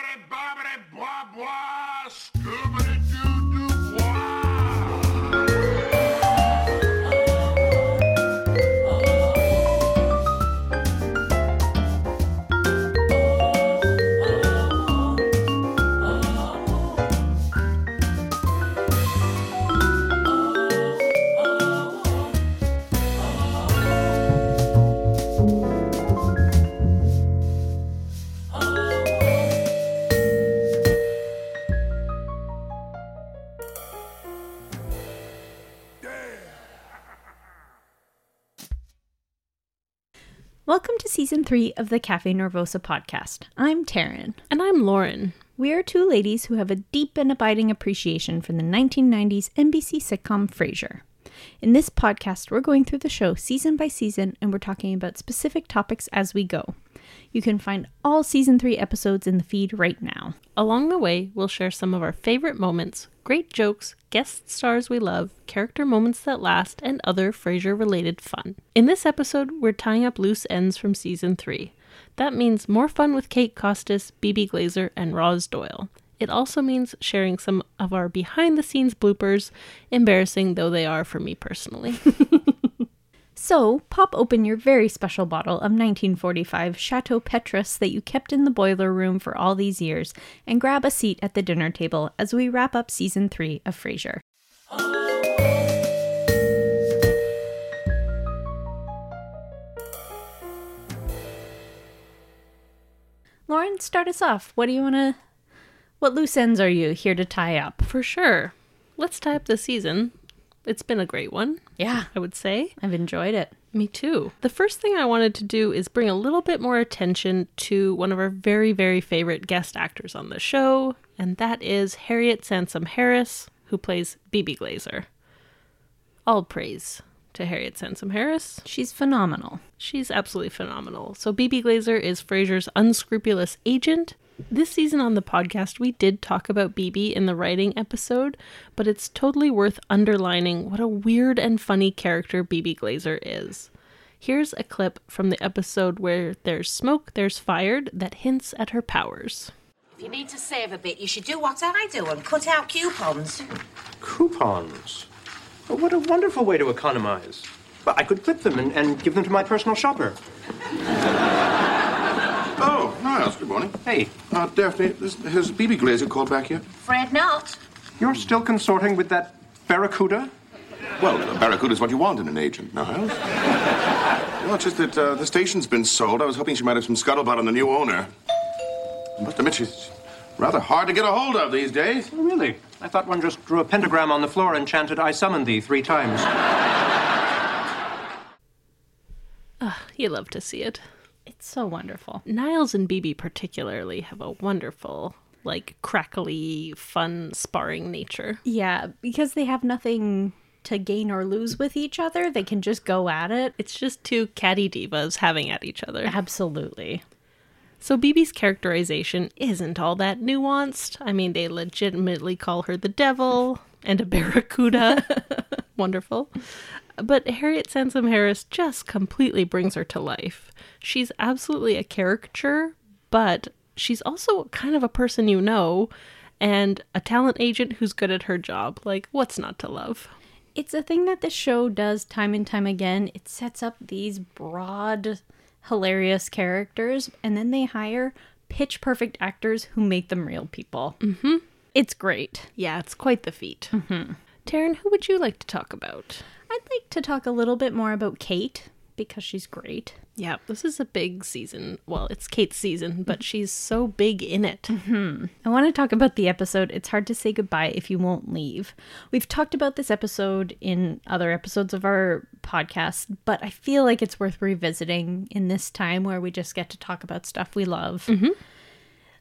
Bobbity, bobbity, season three of the Cafe Nervosa podcast. I'm Taryn. And I'm Lauren. We are two ladies who have a deep and abiding appreciation for the 1990s NBC sitcom Frasier. In this podcast, we're going through the show season by season and we're talking about specific topics as we go. You can find all season three episodes in the feed right now. Along the way, we'll share some of our favorite moments, great jokes, guest stars we love, character moments that last, and other Frasier related fun. In this episode, we're tying up loose ends from season 3. That means more fun with Kate Costas, Bebe Glazer, and Roz Doyle. It also means sharing some of our behind the scenes bloopers, embarrassing though they are for me personally. So, pop open your very special bottle of 1945 Chateau Petrus that you kept in the boiler room for all these years and grab a seat at the dinner table as we wrap up season 3 of Frasier. Lauren, start us off. What do you want to What loose ends are you here to tie up? for sure. Let's tie up the season. It's been a great one, Yeah, I would say. I've enjoyed it. Me too. The first thing I wanted to do is bring a little bit more attention to one of our very, very favorite guest actors on the show, and that is Harriet Sansom Harris, who plays Bebe Glazer. All praise to Harriet Sansom Harris. She's phenomenal. She's absolutely phenomenal. So, Bebe Glazer is Frasier's unscrupulous agent. This season on the podcast, we did talk about Bebe in the writing episode, but it's totally worth underlining what a weird and funny character Bebe Glazer is. Here's a clip from the episode where there's smoke, there's fired that hints at her powers. If you need to save a bit, you should do what I do and cut out coupons. Coupons. Oh, what a wonderful way to economize. Well, I could clip them and, and give them to my personal shopper. Oh, Niles, good morning. Hey, Uh, Daphne, this, has Bebe Glazer called back yet? Fred not. you're still consorting with that barracuda? Well, a is what you want in an agent, Niles. well, it's just that uh, the station's been sold. I was hoping she might have some scuttlebutt on the new owner. I must admit, she's rather hard to get a hold of these days. Oh, really? I thought one just drew a pentagram on the floor and chanted, I summon thee three times. Ah, you love to see it. It's so wonderful. Niles and Bebe particularly have a wonderful, like, crackly, fun, sparring nature. Yeah, because they have nothing to gain or lose with each other, they can just go at it. It's just two catty divas having at each other. Absolutely. So Bebe's characterization isn't all that nuanced. I mean, they legitimately call her the devil and a barracuda. Wonderful. But Harriet Sansom Harris just completely brings her to life. She's absolutely a caricature, but she's also kind of a person you know and a talent agent who's good at her job. Like, what's not to love? It's a thing that the show does time and time again. It sets up these broad, hilarious characters, and then they hire pitch perfect actors who make them real people. Mm-hmm. It's great. Yeah, it's quite the feat. Mm-hmm. Taryn, who would you like to talk about? I'd like to talk a little bit more about Kate because she's great. Yeah, this is a big season. Well, it's Kate's season, but mm-hmm. she's so big in it. Mm-hmm. I want to talk about the episode. It's hard to say goodbye if you won't leave. We've talked about this episode in other episodes of our podcast, but I feel like it's worth revisiting in this time where we just get to talk about stuff we love. Mm-hmm.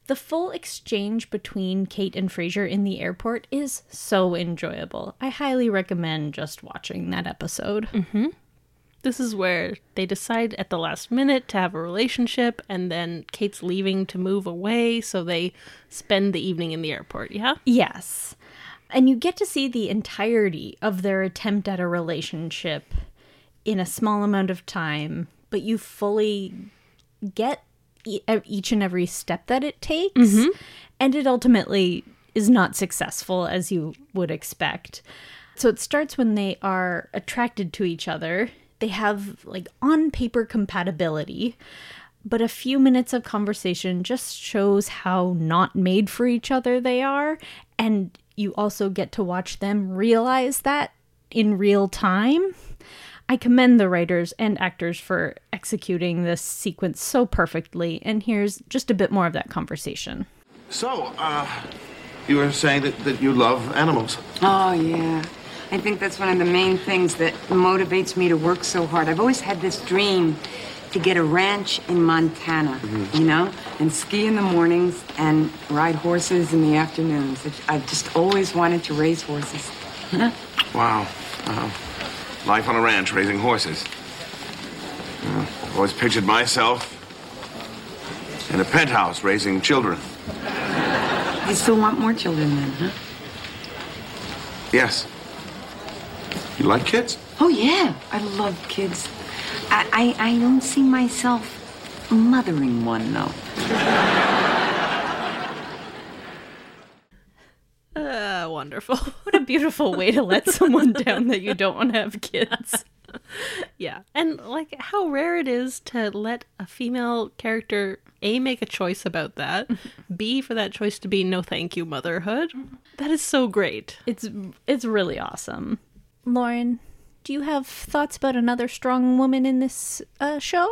The full exchange between Kate and Frasier in the airport is so enjoyable. I highly recommend just watching that episode. This is where they decide at the last minute to have a relationship, and then Kate's leaving to move away, so they spend the evening in the airport. Yeah? Yes. And you get to see the entirety of their attempt at a relationship in a small amount of time, but you fully get e- each and every step that it takes, mm-hmm. and it ultimately is not successful as you would expect. So it starts when they are attracted to each other. They have like on paper compatibility, but a few minutes of conversation just shows how not made for each other they are. And you also get to watch them realize that in real time. I commend the writers and actors for executing this sequence so perfectly. And here's just a bit more of that conversation. So, uh, you were saying that, that you love animals. Oh, yeah. I think that's one of the main things that motivates me to work so hard. I've always had this dream to get a ranch in Montana, you know, and ski in the mornings and ride horses in the afternoons. I've just always wanted to raise horses. Wow. Uh, life on a ranch raising horses. Uh, I've always pictured myself in a penthouse raising children. You still want more children then, huh? Yes. You like kids? Oh, yeah. I love kids. I, I, I don't see myself mothering one, though. Uh, wonderful. What a beautiful way to let someone down that you don't want to have kids. yeah. And like how rare it is to let a female character A make a choice about that, B for that choice to be no thank you motherhood. That is so great. It's it's really awesome. Lauren, do you have thoughts about another strong woman in this uh, show?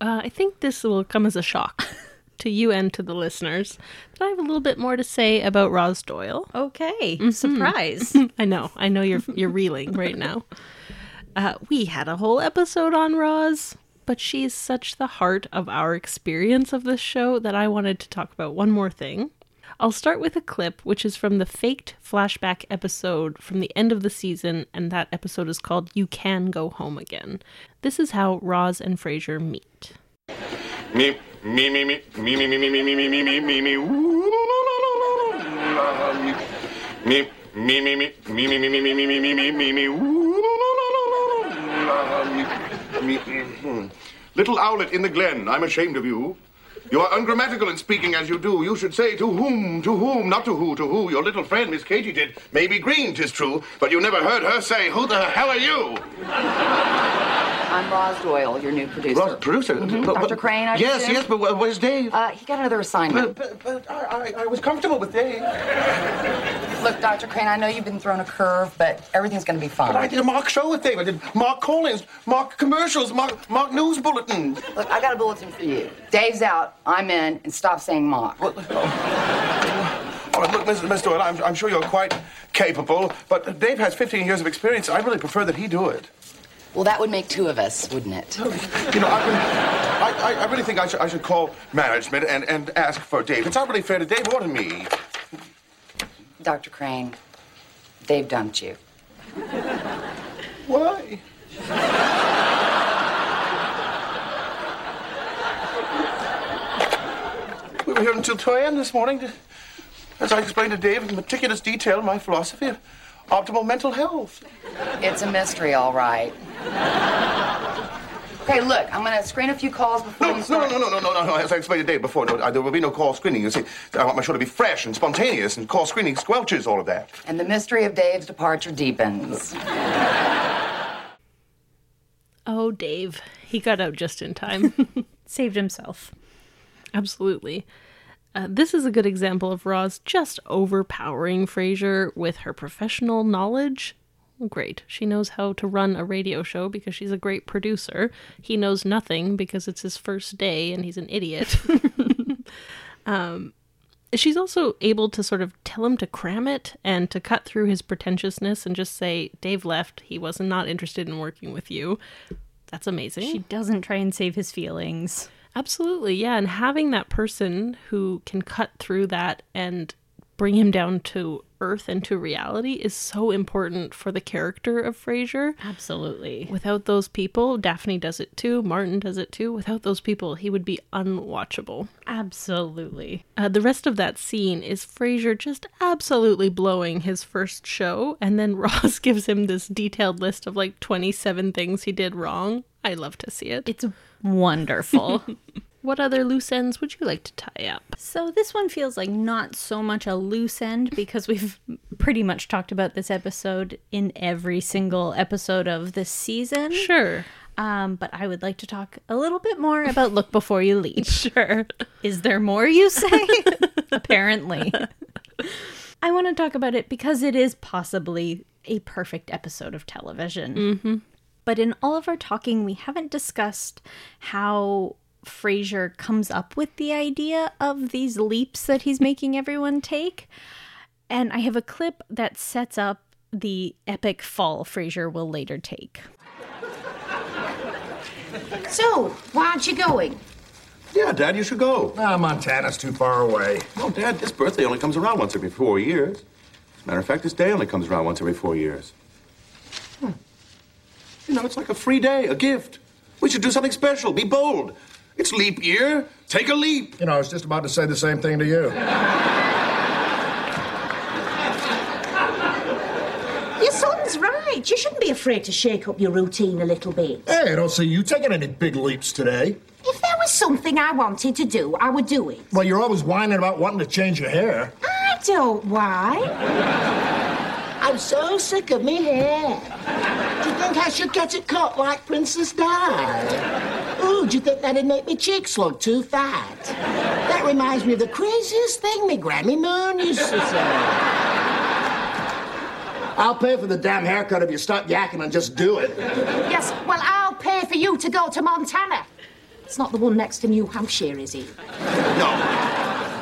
Uh, I think this will come as a shock to you and to the listeners that I have a little bit more to say about Roz Doyle. Okay, surprise. I know, I know you're you're reeling right now. Uh, we had a whole episode on Roz, but she's such the heart of our experience of this show that I wanted to talk about one more thing. I'll start with a clip which is from the faked flashback episode from the end of the season, and that episode is called You Can Go Home Again. This is how Roz and Frasier meet. Me, me, me, me, me, me, me, me, me, me, me, me, me, me, me, ooh, la, la, la, la, la, me, me, me, me, me, me, me, me, me, me, me, me, me, me, me, me, ooh, la, la, la, la, la, la, me, me, mhm. Little owlet in the glen, I'm ashamed of you. You are ungrammatical in speaking as you do. You should say to whom, to whom, not to who, to who. Your little friend, Miss Katie, did. Maybe green, 'tis true, but you never heard her say, who the hell are you? I'm Roz Doyle, your new producer. Roz, producer. Mhm. But- Dr. Crane, I Yes, presume? yes, but where's Dave? Uh, he got another assignment. But, but, but I, I, was comfortable with Dave. Look, Dr. Crane, I know you've been thrown a curve, but everything's going to be fine. But I did a mock show with Dave. I did mock call-ins, mock commercials, mock, mock news bulletins. Look, I got a bulletin for you. Dave's out, I'm in, and stop saying mock. Well, oh. Look, Miss, Miss Doyle, I'm, I'm sure you're quite capable, but Dave has 15 years of experience. I really prefer that he do it. Well, that would make two of us, wouldn't it? You know, I, I, I really think I should, I should call management and, and ask for Dave. It's not really fair to Dave or to me. Dr. Crane, Dave dumped you. Why? We were here until 2 a.m. this morning. to- As I explained to Dave in meticulous detail my philosophy of optimal mental health. It's a mystery, all right. Okay, look, I'm going to screen a few calls before No, you no, start. no, no, no, no, no, no. As I explained to Dave before, no, there will be no call screening. You see, I want my show to be fresh and spontaneous, and call screening squelches all of that. And the mystery of Dave's departure deepens. Oh, Dave. He got out just in time. Saved himself. Absolutely. Uh, this is a good example of Roz just overpowering Frasier with her professional knowledge. Great. She knows how to run a radio show because she's a great producer. He knows nothing because it's his first day and he's an idiot. um, she's also able to sort of tell him to cram it and to cut through his pretentiousness and just say, Dave left. He was not interested in working with you. That's amazing. She doesn't try and save his feelings. Absolutely, yeah. And having that person who can cut through that and bring him down to earth into reality is so important for the character of Frasier. Absolutely. Without those people, Daphne does it too, Martin does it too. Without those people, he would be unwatchable. Absolutely. Uh, the rest of that scene is Frasier just absolutely blowing his first show, and then Roz gives him this detailed list of like 27 things he did wrong. I love to see it. It's wonderful. What other loose ends would you like to tie up? So this one feels like not so much a loose end because we've pretty much talked about this episode in every single episode of this season. Sure. Um, but I would like to talk a little bit more about Look Before You Leap. Sure. Is there more you say? Apparently. I want to talk about it because it is possibly a perfect episode of television. Mm-hmm. But in all of our talking, we haven't discussed how Frasier comes up with the idea of these leaps that he's making everyone take. And I have a clip that sets up the epic fall Frasier will later take. So, why aren't you going? Yeah, Dad, you should go. Ah, Montana's too far away. Oh, Dad, this birthday only comes around once every four years. As a matter of fact, this day only comes around once every four years. Hmm. You know, it's like a free day, a gift. We should do something special. Be bold. It's leap year. Take a leap. You know, I was just about to say the same thing to you. Your son's right. You shouldn't be afraid to shake up your routine a little bit. Hey, I don't see you taking any big leaps today. If there was something I wanted to do, I would do it. Well, you're always whining about wanting to change your hair. I don't why. I'm so sick of me hair. Do you think I should get it cut like Princess Di? Ooh, do you think that'd make me cheeks look too fat? That reminds me of the craziest thing me Grammy Moon used to say. I'll pay for the damn haircut if you stop yakking and just do it. Yes, well, I'll pay for you to go to Montana. It's not the one next to New Hampshire, is it? No.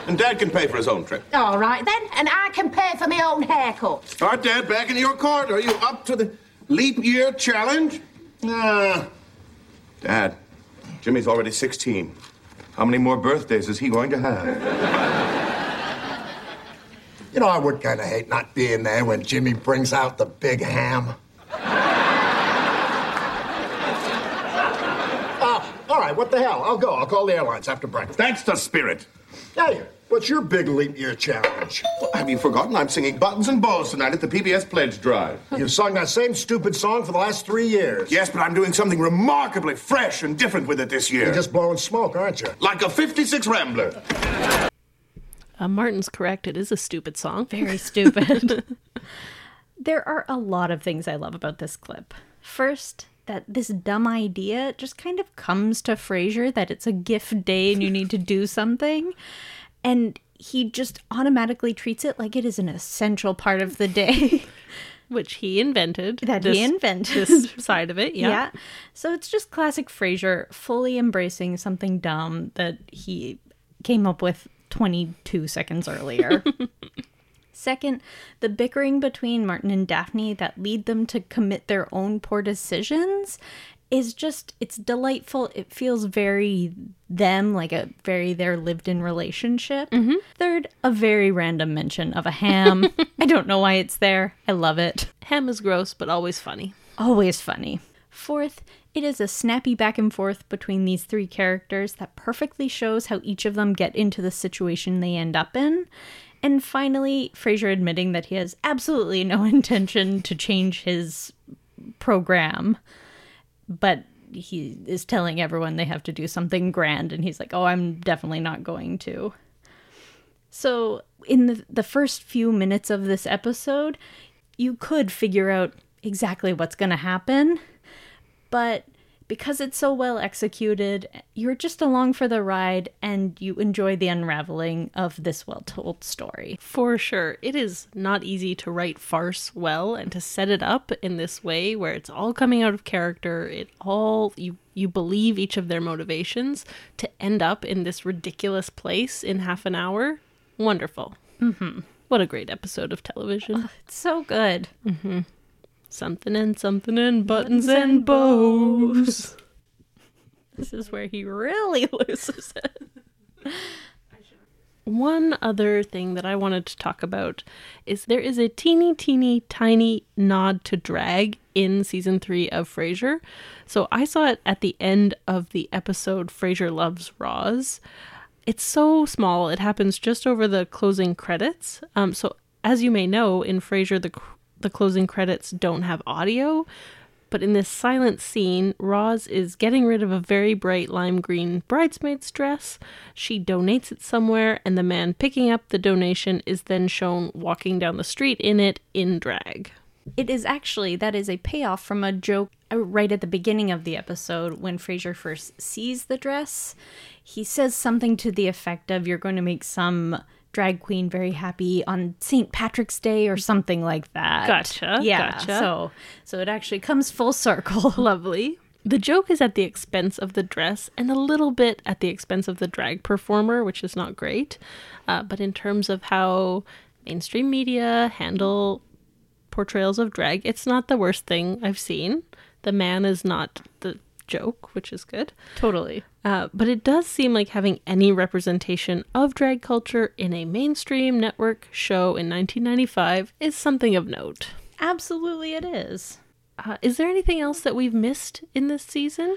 And Dad can pay for his own trip. All right, then. And I can pay for my own haircut. All right, Dad, back into your cart. Are you up to the leap year challenge? Nah. Dad, Jimmy's already 16. How many more birthdays is he going to have? You know, I would kind of hate not being there when Jimmy brings out the big ham. Oh, all right, what the hell? I'll go. I'll call the airlines after breakfast. That's the spirit. Hey, what's your big leap year challenge? Well, have you forgotten I'm singing Buttons and Bows tonight at the PBS Pledge Drive? You've sung that same stupid song for the last three years. Yes, but I'm doing something remarkably fresh and different with it this year. You're just blowing smoke, aren't you? Like a 56 Rambler. Uh, Martin's correct. It is a stupid song. Very stupid. there are a lot of things I love about this clip. First, that this dumb idea just kind of comes to Frasier that it's a gift day and you need to do something. And he just automatically treats it like it is an essential part of the day. Which he invented. That this, he invented. This side of it, yeah. So it's just classic Frasier fully embracing something dumb that he came up with 22 seconds earlier. Second, the bickering between Martin and Daphne that lead them to commit their own poor decisions is just it's delightful. It feels very them, like a very their lived in relationship. Mm-hmm. Third, a very random mention of a ham. I don't know why it's there. I love it. Ham is gross, but always funny. Always funny. Fourth, it is a snappy back and forth between these three characters that perfectly shows how each of them get into the situation they end up in. And finally, Frasier admitting that he has absolutely no intention to change his program, but he is telling everyone they have to do something grand, and he's like, oh, I'm definitely not going to. So, in the, the first few minutes of this episode, you could figure out exactly what's going to happen, but because it's so well executed, you're just along for the ride and you enjoy the unraveling of this well told story. For sure. It is not easy to write farce well and to set it up in this way where it's all coming out of character. It all you you believe each of their motivations to end up in this ridiculous place in half an hour. Wonderful. Mm-hmm. What a great episode of television. It's so good. Something and something and buttons and bows. This is where he really loses it. One other thing that I wanted to talk about is there is a teeny, teeny, tiny nod to drag in season three of Frasier. So I saw it at the end of the episode Frasier Loves Roz. It's so small, it happens just over the closing credits. Um, so, as you may know, in Frasier, the, the closing credits don't have audio. But in this silent scene, Roz is getting rid of a very bright lime green bridesmaid's dress. She donates it somewhere, and the man picking up the donation is then shown walking down the street in it in drag. It is actually that is a payoff from a joke uh, right at the beginning of the episode when Frasier first sees the dress. He says something to the effect of "You're going to make some drag queen very happy on St. Patrick's Day" or something like that. Gotcha, Yeah. gotcha. So so it actually comes full circle. Lovely. The joke is at the expense of the dress and a little bit at the expense of the drag performer, which is not great. Uh, but in terms of how mainstream media handle portrayals of drag, it's not the worst thing I've seen. The man is not the joke, which is good. Totally. Uh, but it does seem like having any representation of drag culture in a mainstream network show in 1995 is something of note. Absolutely, it is. Uh, is there anything else that we've missed in this season?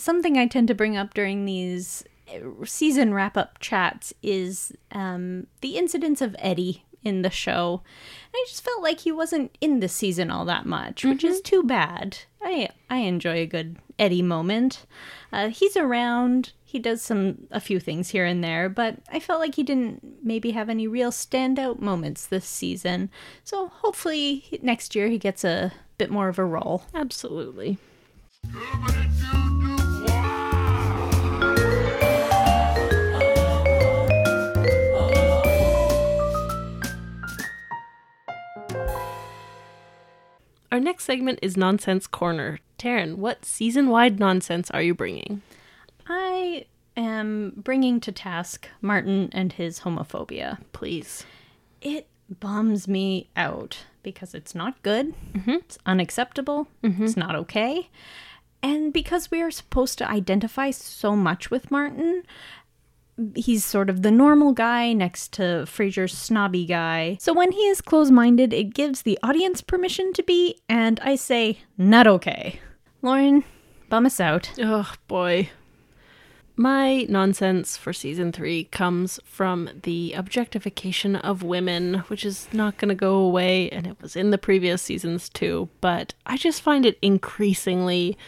something I tend to bring up during these uh, season wrap up chats is um, the incidents of Eddie in the show. And I just felt like he wasn't in this season all that much, which is too bad. I I enjoy a good Eddie moment. Uh, he's around. He does some a few things here and there, but I felt like he didn't maybe have any real standout moments this season. So hopefully next year he gets a bit more of a role. Absolutely. Our next segment is Nonsense Corner. Taryn, what season wide nonsense are you bringing? I am bringing to task Martin and his homophobia. Please. It bums me out because it's not good, mm-hmm. it's unacceptable, mm-hmm. it's not okay. And because we are supposed to identify so much with Martin, he's sort of the normal guy next to Frasier's snobby guy. So when he is close minded, it gives the audience permission to be, and I say, not okay. Lauren, bum us out. Oh boy. My nonsense for season three comes from the objectification of women, which is not going to go away, and it was in the previous seasons too. But I just find it increasingly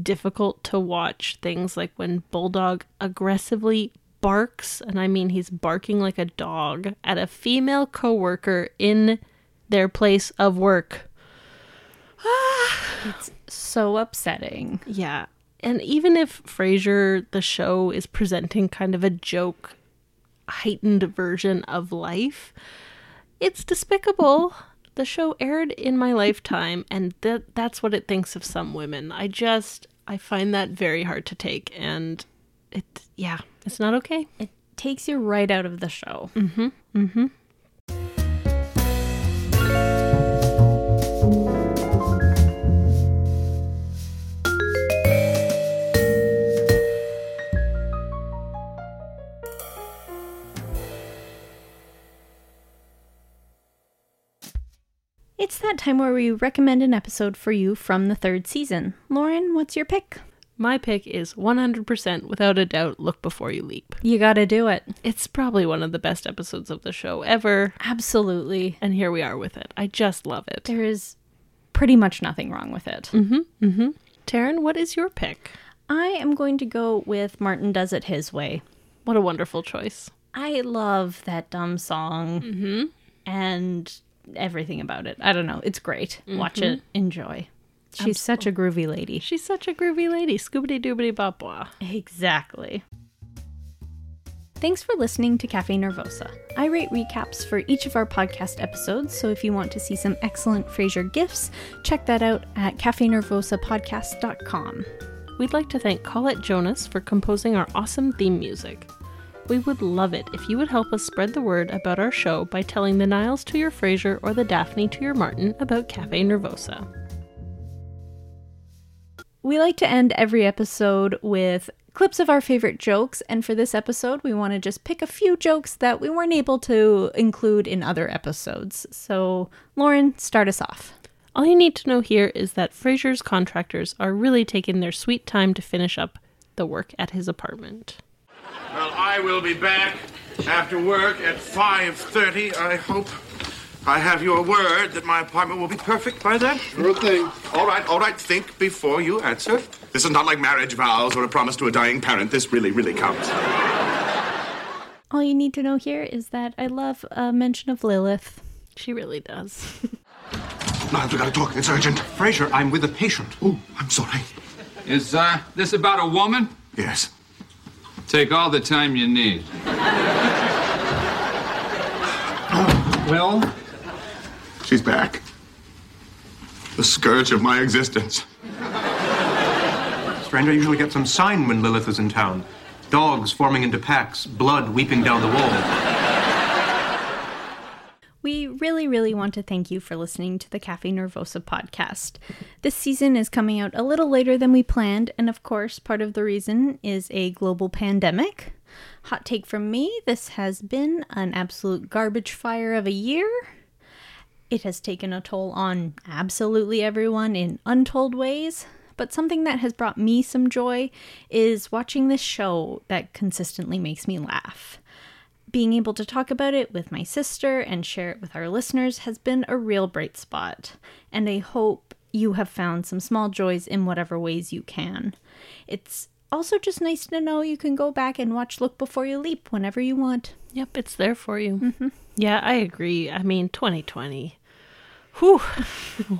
difficult to watch things like when Bulldog aggressively barks, and I mean he's barking like a dog, at a female coworker in their place of work. It's so upsetting. Yeah. And even if Frasier, the show, is presenting kind of a joke, heightened version of life, it's despicable. The show aired in my lifetime, and that that's what it thinks of some women. I just I find that very hard to take, and it yeah, it's not okay. It takes you right out of the show. Mm-hmm. Mm-hmm. It's that time where we recommend an episode for you from the third season. Lauren, what's your pick? My pick is 100% without a doubt Look Before You Leap. You gotta do it. It's probably one of the best episodes of the show ever, Absolutely. and here we are with it. I just love it. There is pretty much nothing wrong with it. Mm-hmm, mm-hmm. Taryn, what is your pick? I am going to go with Martin Does It His Way. What a wonderful choice. I love that dumb song mm-hmm. and everything about it. I don't know. It's great. Watch it. Enjoy. She's such a groovy lady. She's such a groovy lady. Scoobity doobity bop blah. Exactly. Thanks for listening to Cafe Nervosa. I rate recaps for each of our podcast episodes, so if you want to see some excellent Frasier gifts, check that out at cafenervosapodcast.com. We'd like to thank Colette Jonas for composing our awesome theme music. We would love it if you would help us spread the word about our show by telling the Niles to your Frasier or the Daphne to your Martin about Cafe Nervosa. We like to end every episode with clips of our favorite jokes, and for this episode, we want to just pick a few jokes that we weren't able to include in other episodes. So, Lauren, start us off. All you need to know here is that Frasier's contractors are really taking their sweet time to finish up the work at his apartment. Well, I will be back after work at 5.30, I hope. I have your word that my apartment will be perfect by then? Sure thing. All right, all right. Think before you answer. This is not like marriage vows or a promise to a dying parent. This really, really counts. All you need to know here is that I love a mention of Lilith. She really does. Niles, we gotta talk. It's urgent. Frasier, I'm with a patient. Oh, I'm sorry. Is uh, this about a woman? Yes. Take all the time you need. Well, She's back. The scourge of my existence. Stranger I usually get some sign when Lilith is in town. Dogs forming into packs, blood weeping down the wall. We really, really want to thank you for listening to the Cafe Nervosa podcast. This season is coming out a little later than we planned, and of course, part of the reason is a global pandemic. Hot take from me this has been an absolute garbage fire of a year. It has taken a toll on absolutely everyone in untold ways, but something that has brought me some joy is watching this show that consistently makes me laugh. Being able to talk about it with my sister and share it with our listeners has been a real bright spot, and I hope you have found some small joys in whatever ways you can. It's also just nice to know you can go back and watch Look Before You Leap whenever you want. Yep, it's there for you. Mm-hmm. Yeah, I agree. I mean, 2020. Whew.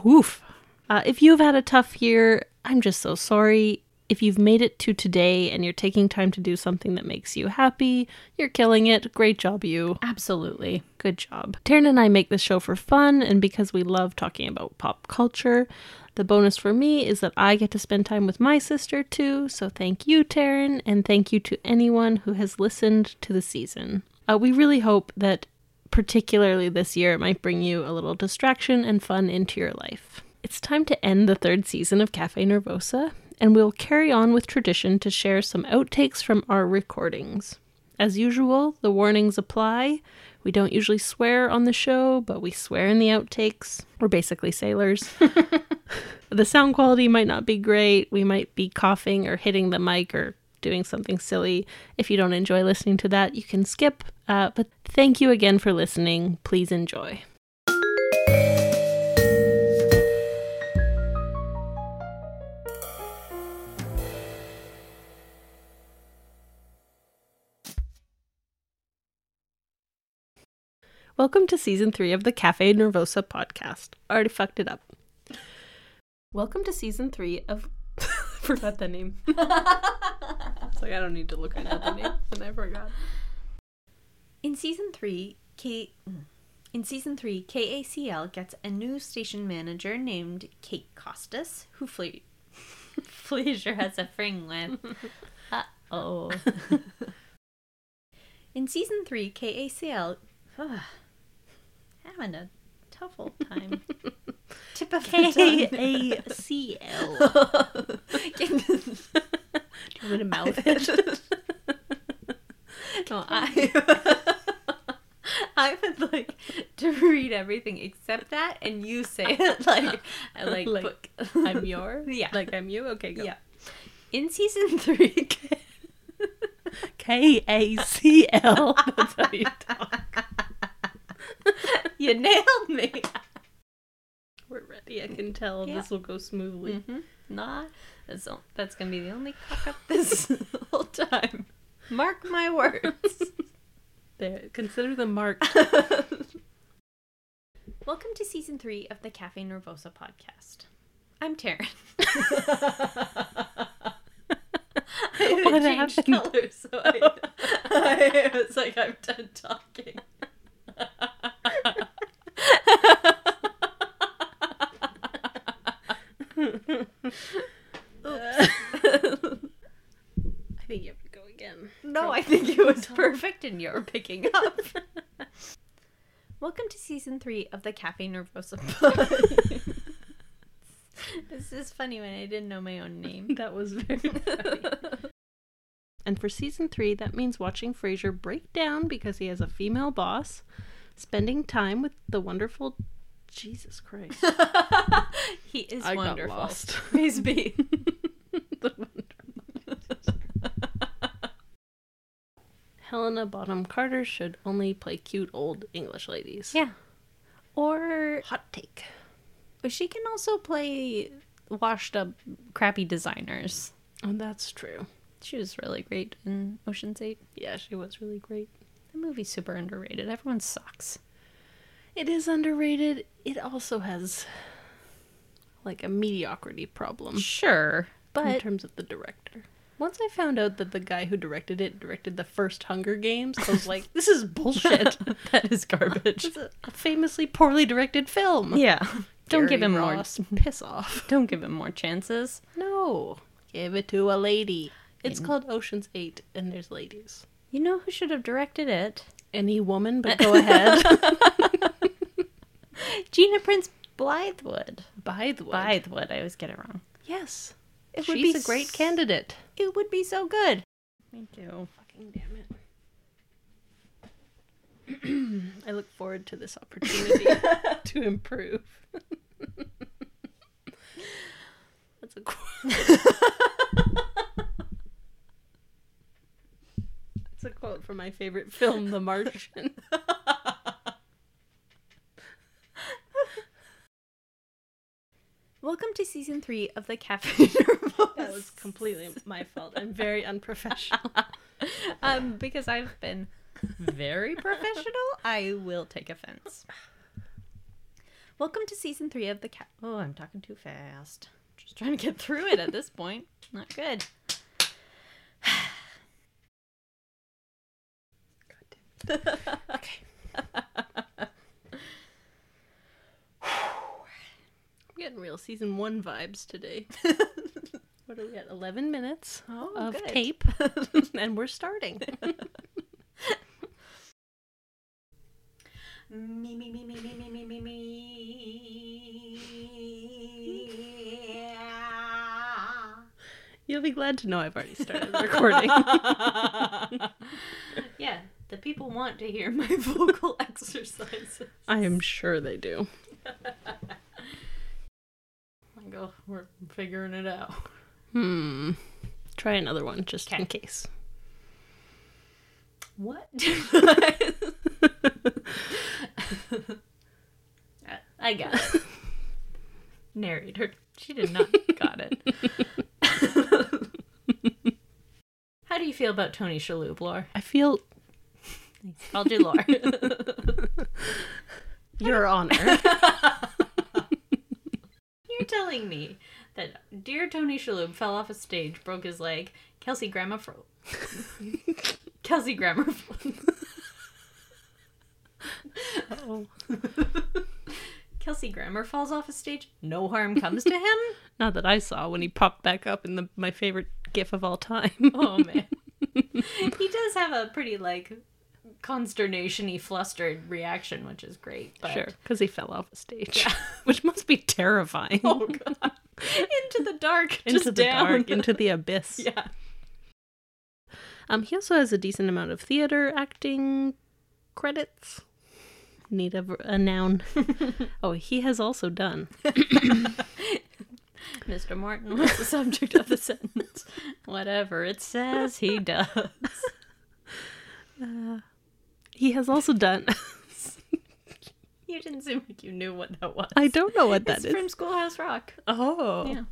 Woof. Uh, if you've had a tough year, I'm just so sorry. If you've made it to today and you're taking time to do something that makes you happy, you're killing it. Great job, you. Absolutely. Good job. Taryn and I make this show for fun and because we love talking about pop culture. The bonus for me is that I get to spend time with my sister too. So thank you, Taryn, and thank you to anyone who has listened to the season. Uh, we really hope that, particularly this year, it might bring you a little distraction and fun into your life. It's time to end the third season of Cafe Nervosa, and we'll carry on with tradition to share some outtakes from our recordings. As usual, the warnings apply. We don't usually swear on the show, but we swear in the outtakes. We're basically sailors. the sound quality might not be great. We might be coughing or hitting the mic or doing something silly. If you don't enjoy listening to that, you can skip. Uh, but thank you again for listening. Please enjoy. Welcome to season three of the Cafe Nervosa podcast. Already fucked it up. Welcome to season three of. forgot the name. it's like I don't need to look at the name, and I forgot. In season three, K. In season three, KACL gets a new station manager named Kate Costas, who Fle- Fleischer has a fring with. Uh oh. In season three, KACL. having a tough old time. Tip of. K A C L. Do you want to mouth it? No, I. I would like to read everything except that, and you say it like like. Like. I'm your? Yeah. Like I'm you? Okay, go. yeah. In season three, K A C L. That's how you talk. you nailed me. We're ready. I can tell Yeah. this will go smoothly. Mm-hmm. Nah, that's o- that's gonna be the only cock up this whole time. Mark my words. There, consider them marked. Welcome to season three of the Cafe Nervosa podcast. I'm Taryn. What I changed happened? color, so I, I was like, I'm done talking. I think you have to go again. No, I think it was perfect and you're picking up. Welcome to season three of the Cafe Nervosa podcast. this is funny when I didn't know my own name. That was very funny. and for season three, that means watching Frasier break down because he has a female boss, spending time with the wonderful Jesus Christ. He is I got wonderful. lost. Praise be. The wonderful- Helena Bonham Carter should only play cute old English ladies. Yeah. Or Hot take. But she can also play washed up, crappy designers. Oh, that's true. She was really great in Ocean's Eight. Yeah, she was really great. The movie's super underrated. Everyone sucks. It is underrated. It also has like a mediocrity problem Sure, But in terms of the director. Once I found out that the guy who directed it directed the first Hunger Games, I was like, this is bullshit. that is garbage. It's a, famously poorly directed film. Yeah. Don't give him Ross, more. Piss off. Don't give him more chances. No. Give it to a lady. It's called Ocean's 8 and there's ladies. You know who should have directed it? Any woman, but go ahead. Gina Prince Blythewood. Bythewood. Blythewood. I always get it wrong. Yes. It would She's be a great s- candidate. It would be so good. Me too. Fucking damn it. I look forward to this opportunity to improve. That's a quote. That's a quote from my favorite film, The Martian. Welcome to season three of the Cafe Nervous. That was completely my fault. I'm very unprofessional. um, because I've been very professional, I will take offense. Welcome to season three of the cat. Oh, I'm talking too fast. Just trying to get through it at this point. Not good. I'm getting real season one vibes today. what are we at? 11 minutes Oh, of good. tape, and we're starting. Me, me, me, me, me, me, me, me, me. You'll be glad to know I've already started recording. yeah, the people want to hear my vocal exercises. I am sure they do. Go, we're figuring it out. Hmm. Try another one just in case. What? I got it. Narrator. She did not got it. How do you feel about Tony Shalhoub, Laura? I feel I'll do Laura. Your Honor. You're telling me that dear Tony Shalhoub fell off a stage, broke his leg. Kelsey Grammer fro- Kelsey Grammer. Oh. Kelsey Grammer falls off a stage. No harm comes to him. Not that I saw when he popped back up in the my favorite gif of all time. Oh man, he does have a pretty like consternation-y, flustered reaction, which is great. But... Sure, because he fell off a stage, which must be terrifying. Oh god, into the dark, into just the down. dark, into the abyss. yeah. Um, he also has a decent amount of theater acting credits. Need a, a noun. oh, he has also done. Mr. Martin was the subject of the sentence. Whatever it says, he does. He has also done. You didn't seem like you knew what that was. I don't know what that it's is. from Schoolhouse Rock. Oh, Yeah.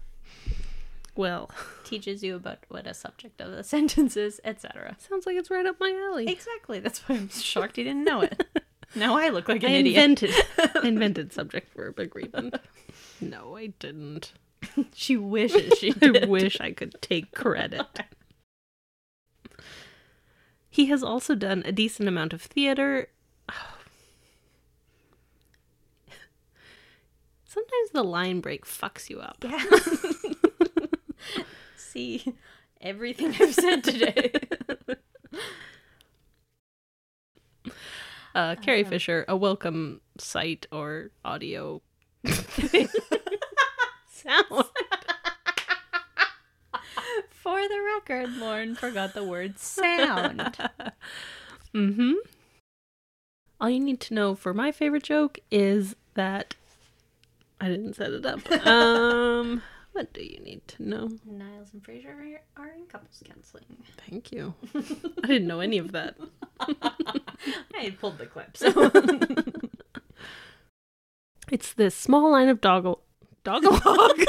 well, Teaches you about what a subject of the sentence is, etc. sounds like it's right up my alley. Exactly. That's why I'm shocked you didn't know it. Now I look like an I idiot. invented invented subject verb agreement. No, I didn't. She wishes she I wish I could take credit. He has also done a decent amount of theater. Sometimes the line break fucks you up. Yeah. See everything I've said today. Uh, Carrie Fisher, a welcome sight or audio sound. For the record, Lauren forgot the word sound. Mm-hmm. All you need to know for my favorite joke is that I didn't set it up. Um, what do you need to know? Niles and Frasier are, are in couples counseling. Thank you. I didn't know any of that. I pulled the clip, so It's this small line of doggle dogalog.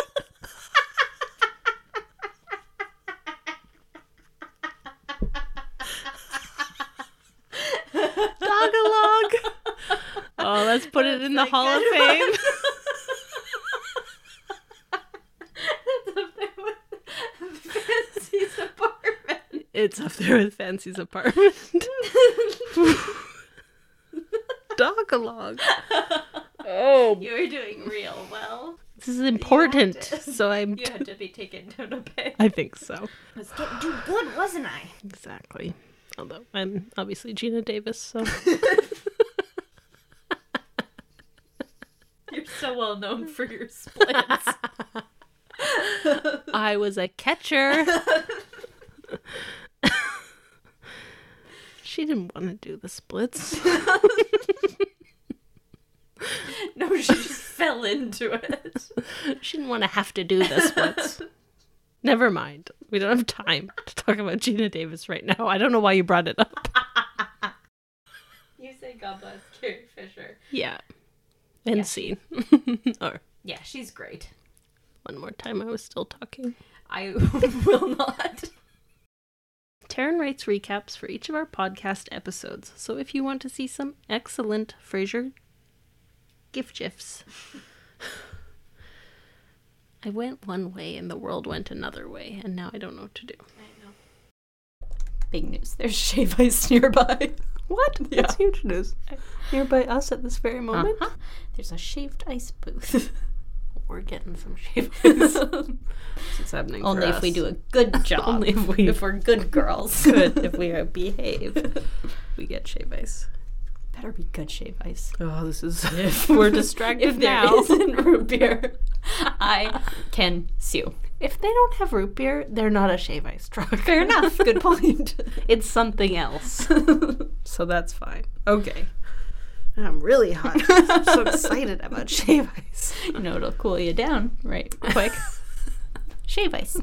Oh, let's put it in the Hall of Fame. It's up there with Fancy's apartment. It's up there with Fancy's apartment. Dogalog. Oh, You were doing real well. this is important. So I'm. You had to be taken down a peg. I think so. I was getting too good, wasn't I? Exactly. Although I'm obviously Geena Davis, so You're so well known for your splits. I was a catcher. she didn't want to do the splits. no, she just fell into it. She didn't want to have to do the splits. Never mind. We don't have time to talk about Geena Davis right now. I don't know why you brought it up. You say God bless Carrie Fisher. Yeah. And scene. or Yeah, she's great. one more time, I was still talking. I will not. Taryn writes recaps for each of our podcast episodes, so if you want to see some excellent Frasier gift gifs. I went one way and the world went another way, and now I don't know what to do. Big news. There's shave ice nearby. What? Yeah. That's huge news. Nearby us at this very moment. Uh-huh. There's a shaved ice booth. We're getting some shave ice. It's happening. Only if we do a good job. Only if we- if we're good girls. good if we behave. we get shave ice. Better be good shave ice. Oh, this is. if We're distracted If there now. not root beer, I can sue. If they don't have root beer, they're not a shave ice truck. Fair enough. Good point. It's something else. so that's fine. Okay. I'm really hot. I'm so excited about shave ice. you know it'll cool you down right quick. shave ice.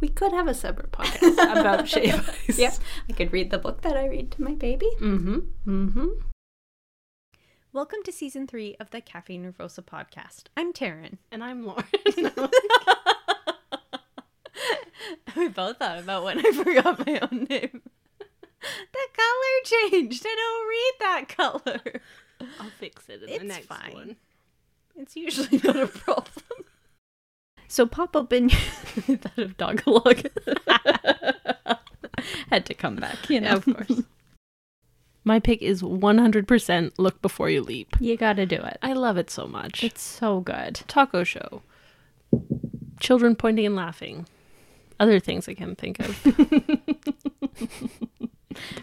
We could have a separate podcast about shave ice. Yep. I could read the book that I read to my baby. Mm-hmm. Mm-hmm. Welcome to season three of the Cafe Nervosa podcast. I'm Taryn. And I'm Lauren. we both thought about when I forgot my own name. The color changed. I don't read that color. I'll fix it in It's the next fine. one. It's usually not a problem. So pop open that of Dogalog. Had to come back, you know. Of course. My pick is 100% Look Before You Leap. You gotta do it. I love it so much. It's so good. taco show. Children pointing and laughing. Other things I can't think of.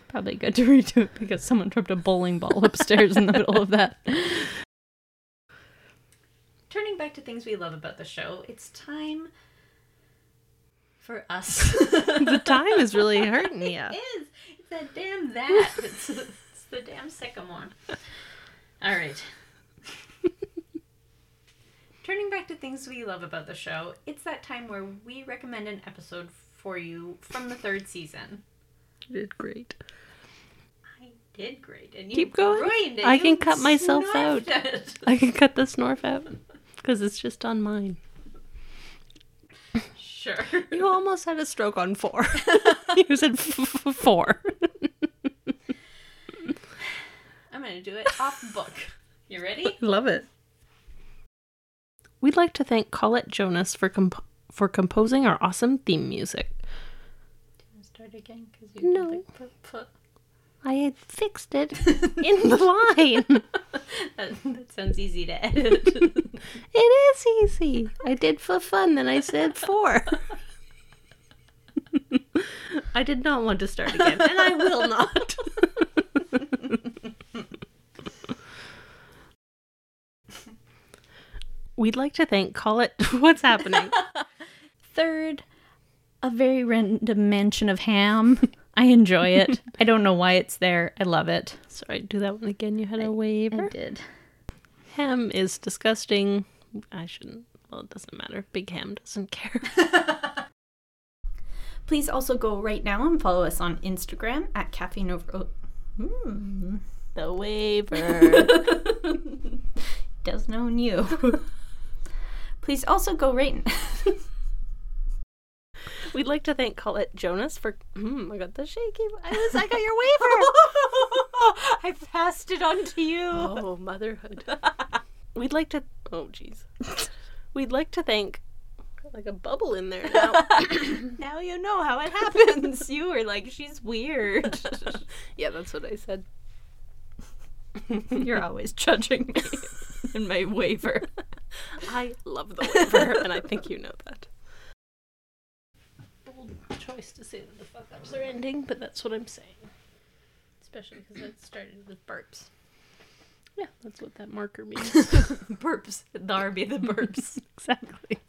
Probably good to redo it because someone dropped a bowling ball upstairs in the middle of that. Turning back to things we love about the show, it's time for us. the time is really hurting you. It is. That damn that. It's, it's the damn sycamore. All right. Turning back to things we love about the show, it's that time where we recommend an episode for you from the third season. You did great. I did great, and you Keep going. ruined it. I You can cut myself out. it. I can cut the snorf out because it's just on mine. Sure. You almost had a stroke on four. you said f- f- four. I'm gonna do it off book. You ready? Love it. We'd like to thank Colette Jonas for comp- for composing our awesome theme music. Start again because you No. did the p- p- I had fixed it in the line. That, that sounds easy to edit. It is easy. I did for fun, then I said four. I did not want to start again, and I will not. We'd like to thank Call It What's happening? Third, a very random mention of ham. I enjoy it. I don't know why it's there. I love it. Sorry, do that one again. You had a waiver. I did. Ham is disgusting. I shouldn't. Well, it doesn't matter. Big Ham doesn't care. Please also go right now and follow us on Instagram at Cafe Novo. Hmm. the waiver. doesn't own you. Please also go rate. We'd like to thank Colette Jonas for. Mm, I got the shaky. I was. I got your waiver. I passed it on to you. oh, motherhood. We'd like to. Oh, jeez. We'd like to thank. Like a bubble in there now. Now you know how it happens. you were like, she's weird. yeah, that's what I said. You're always judging me in my waiver. I love the waiver, and I think you know that. Choice to say that the fuck ups are ending, but that's what I'm saying. Especially because it started with burps. Yeah, that's what that marker means. burps. Darby the burps. exactly.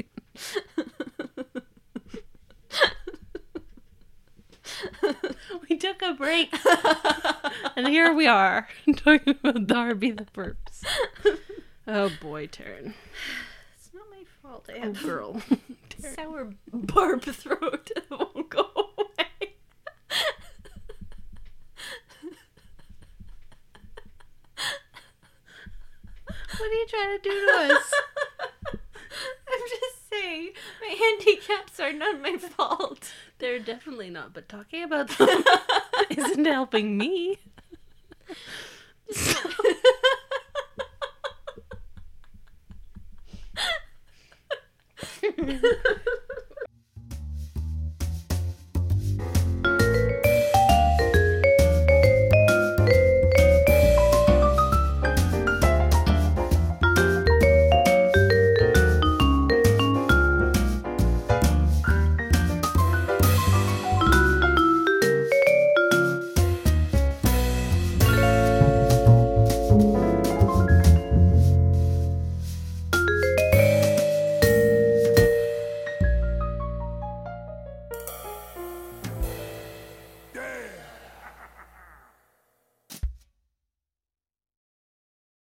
we took a break, and here we are talking about Darby the burps. Oh boy, Taryn. It's not my fault. I Oh girl. Sour barb throat that won't go away. What are you trying to do to us? I'm just saying, my handicaps are not my fault. They're definitely not, but talking about them isn't helping me.